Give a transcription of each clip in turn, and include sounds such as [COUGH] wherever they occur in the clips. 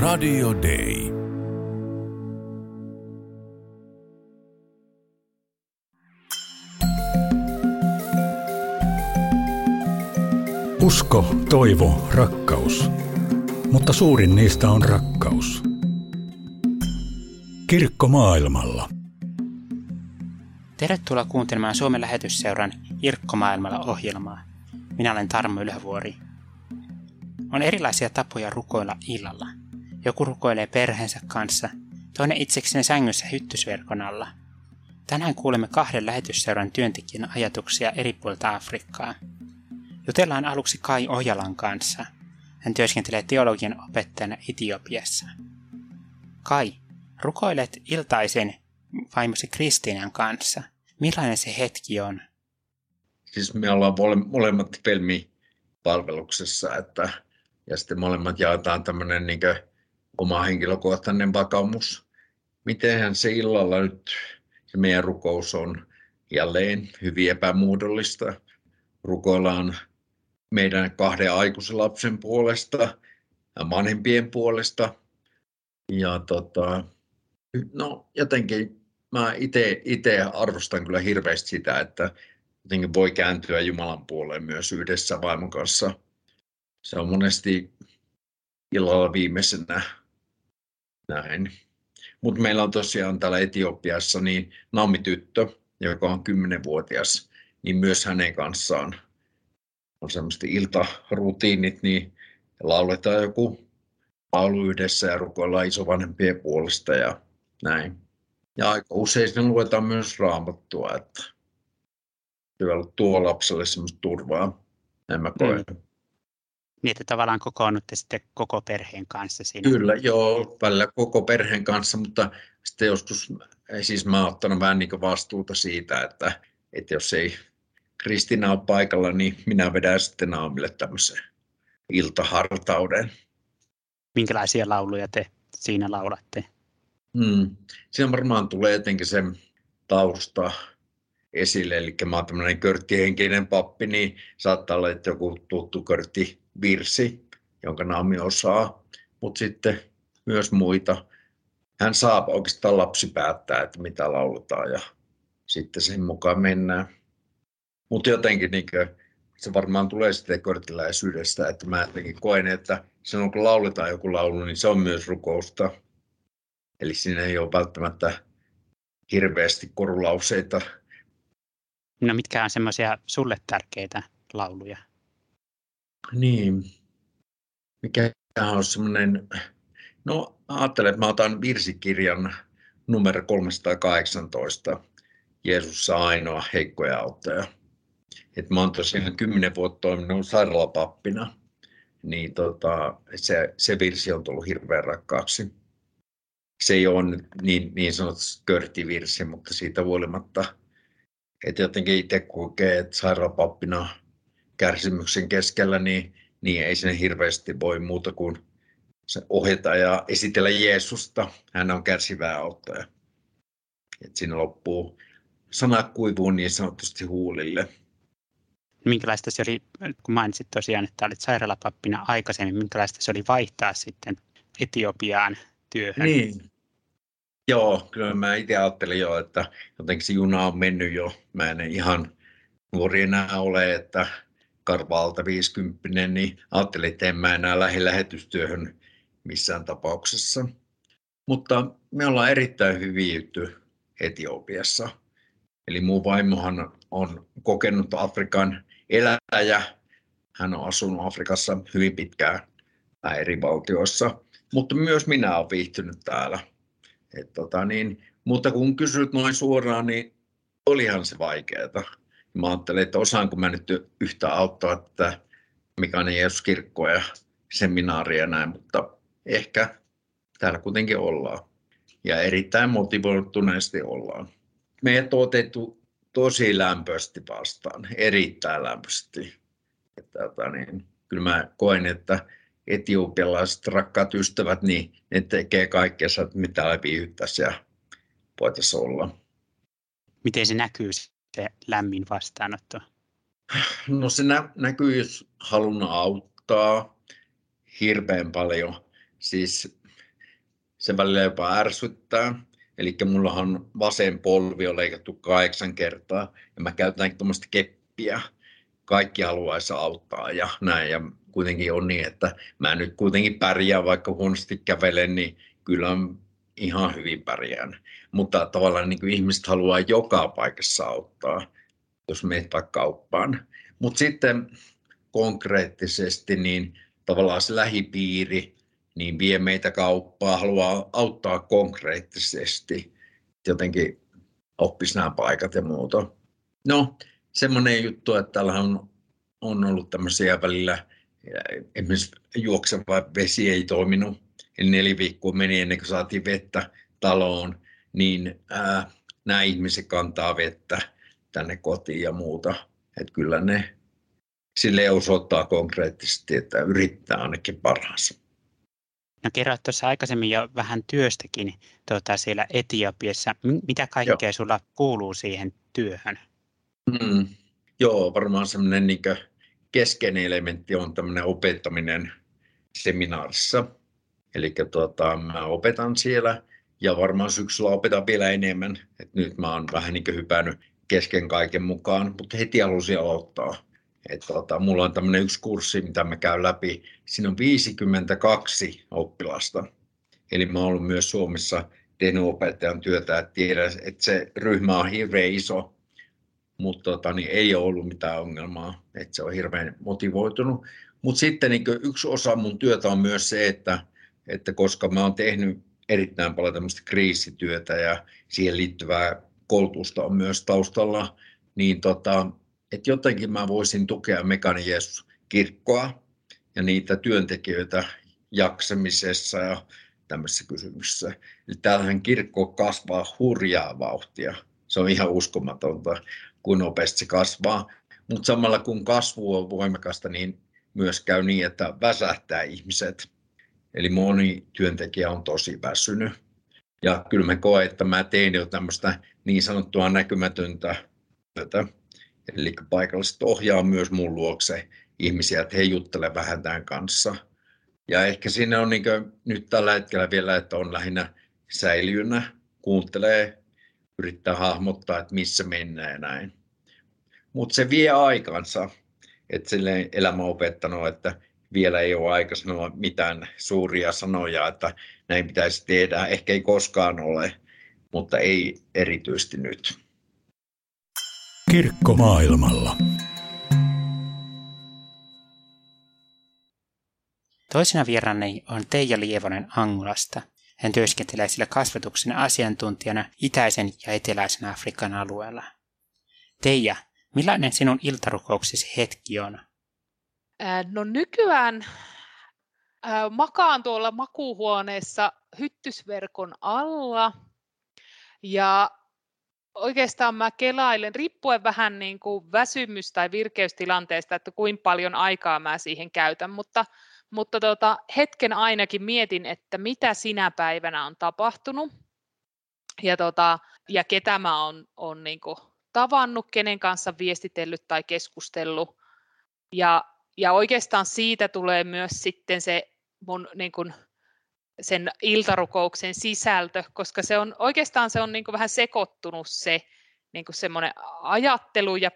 Radio Day. Usko, toivo, rakkaus. Mutta suurin niistä on rakkaus. Kirkko maailmalla. Tervetuloa kuuntelemaan Suomen lähetysseuran Kirkko maailmalla ohjelmaa. Minä olen Tarmo Ylhävuori. On erilaisia tapoja rukoilla illalla. Joku rukoilee perheensä kanssa, toinen itsekseen sängyssä hyttysverkon alla. Tänään kuulemme kahden lähetysseuran työntekijän ajatuksia eri puolilta Afrikkaa. Jutellaan aluksi Kai Ojalan kanssa. Hän työskentelee teologian opettajana Etiopiassa. Kai, rukoilet iltaisen vaimosi Kristiinan kanssa. Millainen se hetki on? Siis me ollaan molemmat palveluksessa, että, ja sitten molemmat jaetaan tämmöinen niin oma henkilökohtainen vakaumus. Mitenhän se illalla nyt, se meidän rukous on jälleen hyvin epämuodollista. Rukoillaan meidän kahden aikuisen lapsen puolesta vanhempien puolesta. Ja tota, no jotenkin mä itse arvostan kyllä hirveästi sitä, että jotenkin voi kääntyä Jumalan puoleen myös yhdessä vaimon kanssa. Se on monesti illalla viimeisenä näin. Mutta meillä on tosiaan täällä Etiopiassa niin Naumi-tyttö, joka on 10-vuotias, niin myös hänen kanssaan on semmoiset iltarutiinit, niin lauletaan joku laulu yhdessä ja rukoillaan isovanhempien puolesta ja näin. Ja aika usein sinne luetaan myös raamattua, että tuo lapselle semmoista turvaa, näin mä koen. Mm. Niin, että tavallaan kokoonnutte sitten koko perheen kanssa siinä. Kyllä, joo, välillä koko perheen kanssa, mutta sitten joskus, siis mä oon ottanut vähän niin vastuuta siitä, että, että jos ei Kristina ole paikalla, niin minä vedän sitten Naamille tämmöisen iltahartauden. Minkälaisia lauluja te siinä laulatte? Hmm. Siinä varmaan tulee jotenkin se tausta esille, eli mä oon tämmöinen körttihenkinen pappi, niin saattaa olla, että joku tuttu körtti virsi, jonka Naami osaa, mutta sitten myös muita. Hän saa oikeastaan lapsi päättää, että mitä lauletaan ja sitten sen mukaan mennään. Mutta jotenkin niin kuin, se varmaan tulee sitten korttiläisyydestä, että mä jotenkin koen, että silloin kun lauletaan joku laulu, niin se on myös rukousta. Eli siinä ei ole välttämättä hirveästi korulauseita. No mitkä on semmoisia sulle tärkeitä lauluja? Niin, mikä on semmoinen, no ajattelen, että mä otan virsikirjan numero 318, Jeesus ainoa heikkoja auttaja. Et mä oon tosiaan kymmenen vuotta toiminut sairaalapappina, niin tota, se, se virsi on tullut hirveän rakkaaksi. Se ei ole niin, niin sanottu körttivirsi, mutta siitä huolimatta, että jotenkin itse kokee, että sairaalapappina kärsimyksen keskellä, niin, niin ei sinne hirveästi voi muuta kuin se ohjata ja esitellä Jeesusta. Hän on kärsivää auttaja. Et siinä loppuu sanat kuivuu niin sanotusti huulille. Minkälaista se oli, kun mainitsit tosiaan, että olit sairaalapappina aikaisemmin, minkälaista se oli vaihtaa sitten Etiopiaan työhön? Niin. Joo, kyllä mä itse ajattelin jo, että jotenkin se juna on mennyt jo. Mä en ihan nuori enää ole, että karvaalta 50, niin ajattelin, että en mä enää lähde lähetystyöhön missään tapauksessa. Mutta me ollaan erittäin hyviytty Etiopiassa. Eli muu vaimohan on kokenut Afrikan eläjä. Hän on asunut Afrikassa hyvin pitkään eri valtioissa, mutta myös minä olen viihtynyt täällä. Et tota niin, mutta kun kysyt noin suoraan, niin olihan se vaikeaa. Mä ajattelin, että osaanko mä nyt yhtä auttaa tätä Mikainen Jeesus-kirkkoa ja seminaaria ja näin, mutta ehkä täällä kuitenkin ollaan. Ja erittäin motivoituneesti ollaan. Meidät on otettu tosi lämpöisesti vastaan, erittäin lämpöisesti. Että, tota niin, kyllä mä koen, että etiopialaiset rakkaat ystävät, niin ne tekee kaikkea, että mitä viihyttäisi ja voitaisiin olla. Miten se näkyy se lämmin vastaanotto? No se nä- näkyy, jos halun auttaa hirveän paljon. Siis se välillä jopa ärsyttää. Eli mullahan vasen polvi on leikattu kahdeksan kertaa ja mä käytän tuommoista keppiä. Kaikki haluaisi auttaa ja näin. Ja kuitenkin on niin, että mä nyt kuitenkin pärjään, vaikka huonosti kävelen, niin kyllä ihan hyvin pärjään. Mutta tavallaan niin kuin ihmiset haluaa joka paikassa auttaa, jos vaikka kauppaan. Mutta sitten konkreettisesti niin tavallaan se lähipiiri niin vie meitä kauppaa, haluaa auttaa konkreettisesti, jotenkin oppisi nämä paikat ja muuta. No, semmoinen juttu, että täällä on, on ollut tämmöisiä välillä, esimerkiksi juokseva vesi ei toiminut, eli neljä viikkoa meni ennen kuin saatiin vettä taloon, niin ää, nämä ihmiset kantaa vettä tänne kotiin ja muuta. Että kyllä ne sille osoittaa konkreettisesti, että yrittää ainakin parhaansa. No kerroit tuossa aikaisemmin jo vähän työstäkin tuota, siellä Etiopiassa. Mitä kaikkea Joo. sulla kuuluu siihen työhön? Mm. Joo, varmaan semmoinen niin keskeinen elementti on tämmöinen opettaminen seminaarissa. Eli tuota, mä opetan siellä ja varmaan syksyllä opetan vielä enemmän. Et nyt mä oon vähän niin hypännyt kesken kaiken mukaan, mutta heti halusin aloittaa. Et tuota, mulla on tämmöinen yksi kurssi, mitä mä käyn läpi. Siinä on 52 oppilasta. Eli mä oon ollut myös Suomessa tehnyt opettajan työtä, että tiedän, että se ryhmä on hirveän iso, mutta tota, niin ei ole ollut mitään ongelmaa, että se on hirveän motivoitunut. Mutta sitten niin yksi osa mun työtä on myös se, että, että koska mä oon tehnyt erittäin paljon tämmöistä kriisityötä ja siihen liittyvää koulutusta on myös taustalla, niin tota, että jotenkin mä voisin tukea Mekani Jeesus kirkkoa ja niitä työntekijöitä jaksamisessa ja tämmöisissä kysymyksissä. Eli täällähän kirkko kasvaa hurjaa vauhtia. Se on ihan uskomatonta, kun nopeasti se kasvaa. Mutta samalla kun kasvu on voimakasta, niin myös käy niin, että väsähtää ihmiset. Eli moni työntekijä on tosi väsynyt. Ja kyllä me koen, että mä tein jo tämmöistä niin sanottua näkymätöntä työtä. Eli paikalliset ohjaa myös mun luokse ihmisiä, että he juttele vähän tämän kanssa. Ja ehkä siinä on niin nyt tällä hetkellä vielä, että on lähinnä säilyynä, kuuntelee, yrittää hahmottaa, että missä mennään ja näin. Mutta se vie aikansa, että sille elämä on opettanut, että vielä ei ole aika sanoa mitään suuria sanoja, että näin pitäisi tehdä. Ehkä ei koskaan ole, mutta ei erityisesti nyt. Kirkko maailmalla. Toisena vierannei on Teija Lievonen Angolasta. Hän työskentelee sillä kasvatuksen asiantuntijana itäisen ja eteläisen Afrikan alueella. Teija, millainen sinun iltarukouksesi hetki on? No nykyään makaan tuolla makuuhuoneessa hyttysverkon alla ja oikeastaan mä kelailen, riippuen vähän niin kuin väsymys- tai virkeystilanteesta, että kuinka paljon aikaa mä siihen käytän, mutta, mutta tota, hetken ainakin mietin, että mitä sinä päivänä on tapahtunut ja, tota, ja ketä mä oon, on niin tavannut, kenen kanssa viestitellyt tai keskustellut. Ja, ja oikeastaan siitä tulee myös sitten se mun niin kuin, sen iltarukouksen sisältö, koska se on oikeastaan se on niin vähän sekoittunut se niin semmoinen ajattelu ja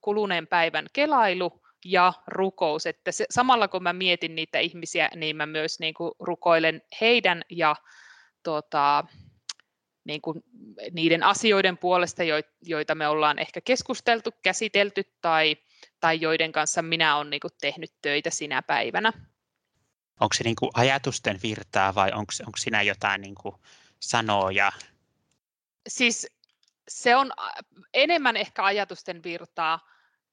kuluneen päivän kelailu ja rukous, että se, samalla kun mä mietin niitä ihmisiä, niin mä myös niin kuin rukoilen heidän ja tota, niin kuin niiden asioiden puolesta, joita me ollaan ehkä keskusteltu, käsitelty tai, tai joiden kanssa minä olen niin kuin tehnyt töitä sinä päivänä onko se niin kuin ajatusten virtaa vai onko, onko siinä jotain niin kuin sanoja? Siis se on enemmän ehkä ajatusten virtaa.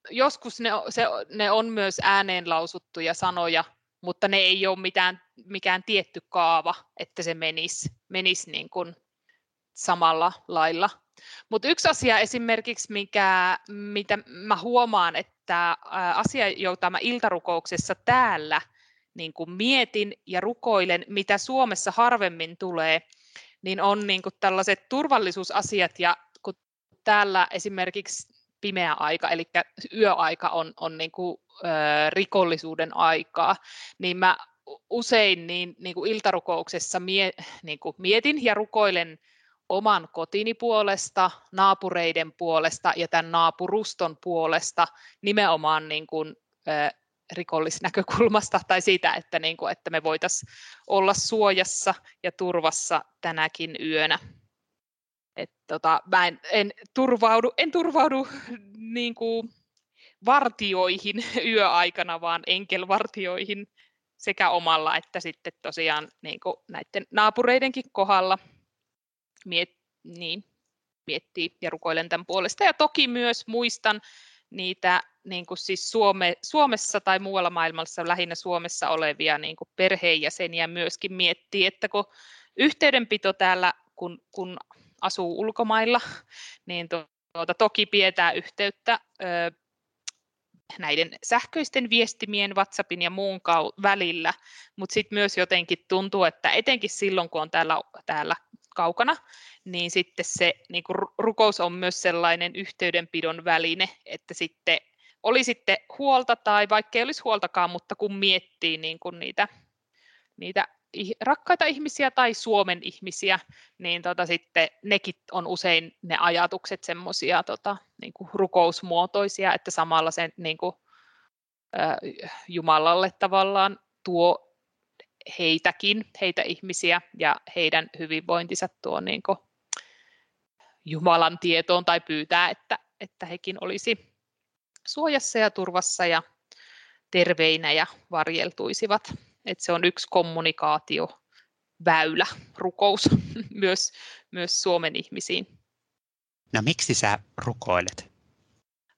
Joskus ne, se, ne on myös ääneen lausuttuja sanoja, mutta ne ei ole mitään, mikään tietty kaava, että se menisi, menisi niin kuin samalla lailla. Mutta yksi asia esimerkiksi, mikä, mitä mä huomaan, että asia, jota mä iltarukouksessa täällä – niin kuin mietin ja rukoilen, mitä Suomessa harvemmin tulee, niin on niin kuin tällaiset turvallisuusasiat ja kun täällä esimerkiksi pimeä aika, eli yöaika on, on niin kuin, ö, rikollisuuden aikaa, niin mä usein niin, niin kuin iltarukouksessa mie, niin kuin mietin ja rukoilen oman kotini puolesta, naapureiden puolesta ja tämän naapuruston puolesta nimenomaan niin kuin, äh, rikollisnäkökulmasta tai siitä, että, niin kuin, että me voitaisiin olla suojassa ja turvassa tänäkin yönä. Et, tota, mä en, en, turvaudu, en turvaudu niin kuin, vartioihin [LAUGHS] yöaikana, vaan enkelvartioihin sekä omalla että sitten tosiaan niin kuin näiden naapureidenkin kohdalla miet, niin, miettii ja rukoilen tämän puolesta. Ja toki myös muistan niitä niin kuin siis Suome, Suomessa tai muualla maailmassa, lähinnä Suomessa olevia niin kuin perheenjäseniä myöskin miettii, että kun yhteydenpito täällä, kun, kun asuu ulkomailla, [LAUGHS] niin tuota, toki pidetään yhteyttä ö, näiden sähköisten viestimien, WhatsAppin ja muun välillä, mutta sitten myös jotenkin tuntuu, että etenkin silloin, kun on täällä, täällä kaukana, niin sitten se niin kuin rukous on myös sellainen yhteydenpidon väline, että sitten oli sitten huolta tai vaikka ei olisi huoltakaan, mutta kun miettii niin kuin niitä, niitä rakkaita ihmisiä tai Suomen ihmisiä, niin tota sitten nekin on usein ne ajatukset semmoisia tota, niin rukousmuotoisia, että samalla sen niin kuin, ä, Jumalalle tavallaan tuo heitäkin, heitä ihmisiä ja heidän hyvinvointinsa tuo niin kuin, Jumalan tietoon tai pyytää, että, että hekin olisi suojassa ja turvassa ja terveinä ja varjeltuisivat. Että se on yksi kommunikaatioväylä, rukous [LAUGHS] myös, myös Suomen ihmisiin. No miksi sä rukoilet?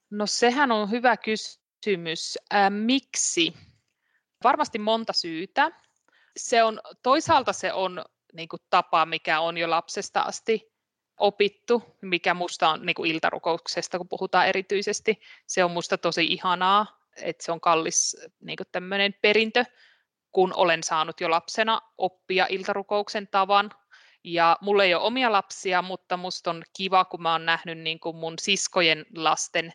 No sehän on hyvä kysymys. Ää, miksi? Varmasti monta syytä. Se on, toisaalta se on niin kuin tapa, mikä on jo lapsesta asti opittu, mikä musta on niin kuin iltarukouksesta, kun puhutaan erityisesti. Se on musta tosi ihanaa, että se on kallis niin kuin tämmöinen perintö, kun olen saanut jo lapsena oppia iltarukouksen tavan. Ja mulla ei ole omia lapsia, mutta musta on kiva, kun mä oon nähnyt niin kuin mun siskojen lasten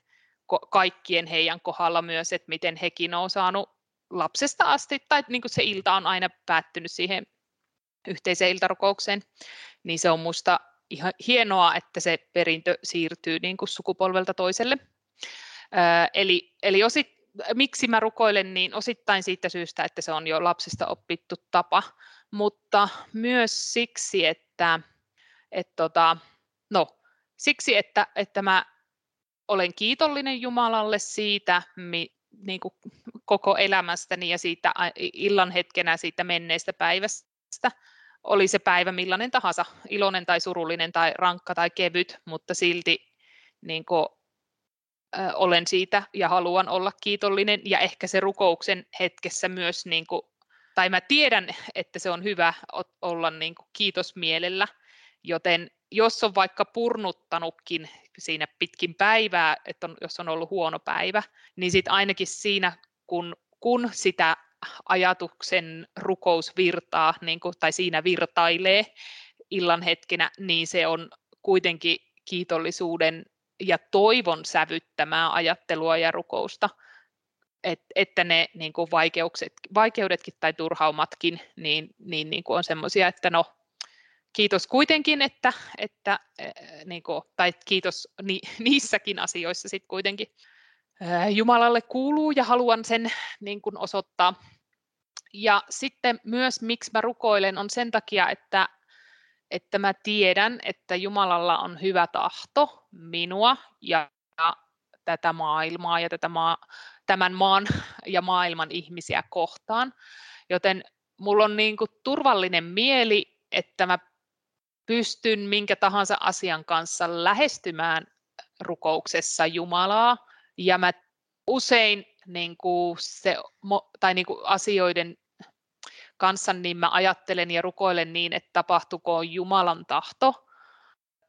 kaikkien heidän kohdalla myös, että miten hekin on saanut lapsesta asti, tai niin kuin se ilta on aina päättynyt siihen yhteiseen iltarukoukseen, niin se on musta ihan hienoa, että se perintö siirtyy niin kuin sukupolvelta toiselle. eli, eli osit, miksi mä rukoilen, niin osittain siitä syystä, että se on jo lapsesta opittu tapa, mutta myös siksi, että, että tota, no, siksi, että, että mä olen kiitollinen Jumalalle siitä mi, niin kuin koko elämästäni ja siitä illan hetkenä siitä menneestä päivästä, oli se päivä millainen tahansa, iloinen tai surullinen tai rankka tai kevyt, mutta silti niin kuin, ö, olen siitä ja haluan olla kiitollinen ja ehkä se rukouksen hetkessä myös, niin kuin, tai mä tiedän, että se on hyvä olla niin kuin kiitosmielellä, joten jos on vaikka purnuttanutkin siinä pitkin päivää, että on, jos on ollut huono päivä, niin sitten ainakin siinä, kun, kun sitä ajatuksen rukousvirtaa, niin kuin, tai siinä virtailee illan hetkenä, niin se on kuitenkin kiitollisuuden ja toivon sävyttämää ajattelua ja rukousta, Et, että ne niin kuin vaikeukset, vaikeudetkin tai turhaumatkin niin, niin, niin kuin on semmoisia, että no kiitos kuitenkin, että, että niin kuin, tai kiitos ni, niissäkin asioissa sitten kuitenkin Jumalalle kuuluu ja haluan sen niin kuin osoittaa ja sitten myös, miksi mä rukoilen, on sen takia, että, että mä tiedän, että Jumalalla on hyvä tahto minua ja, tätä maailmaa ja tätä maa, tämän maan ja maailman ihmisiä kohtaan. Joten mulla on niin kuin turvallinen mieli, että mä pystyn minkä tahansa asian kanssa lähestymään rukouksessa Jumalaa. Ja mä usein niin kuin se, tai niin kuin asioiden kanssa, niin mä ajattelen ja rukoilen niin, että tapahtuko Jumalan tahto.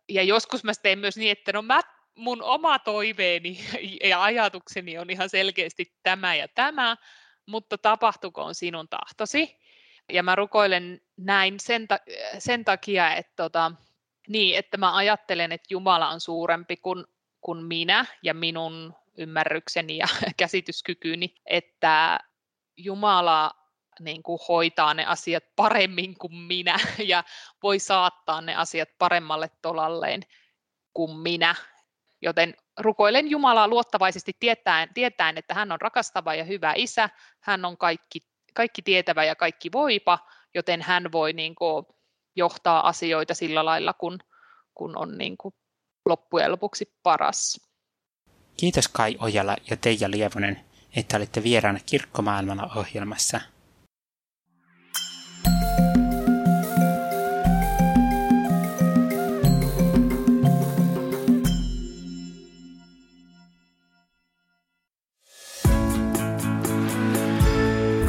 Ja joskus mä teen myös niin, että no mä, mun oma toiveeni [LAUGHS] ja ajatukseni on ihan selkeästi tämä ja tämä, mutta tapahtukoon sinun tahtosi. Ja mä rukoilen näin sen, ta- sen takia, että, tota, niin, että mä ajattelen, että Jumala on suurempi kuin, kuin minä ja minun ymmärrykseni ja [LAUGHS] käsityskykyni, että Jumala niin kuin hoitaa ne asiat paremmin kuin minä [LAUGHS] ja voi saattaa ne asiat paremmalle tolalleen kuin minä. Joten rukoilen Jumalaa luottavaisesti tietäen, tietäen, että hän on rakastava ja hyvä isä, hän on kaikki, kaikki tietävä ja kaikki voipa, joten hän voi niin kuin johtaa asioita sillä lailla, kun, kun on niin kuin loppujen lopuksi paras. Kiitos Kai Ojala ja Teija Lievonen, että olitte vieraana Kirkkomaailmalla ohjelmassa.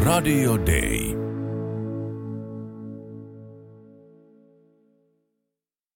Radio Day.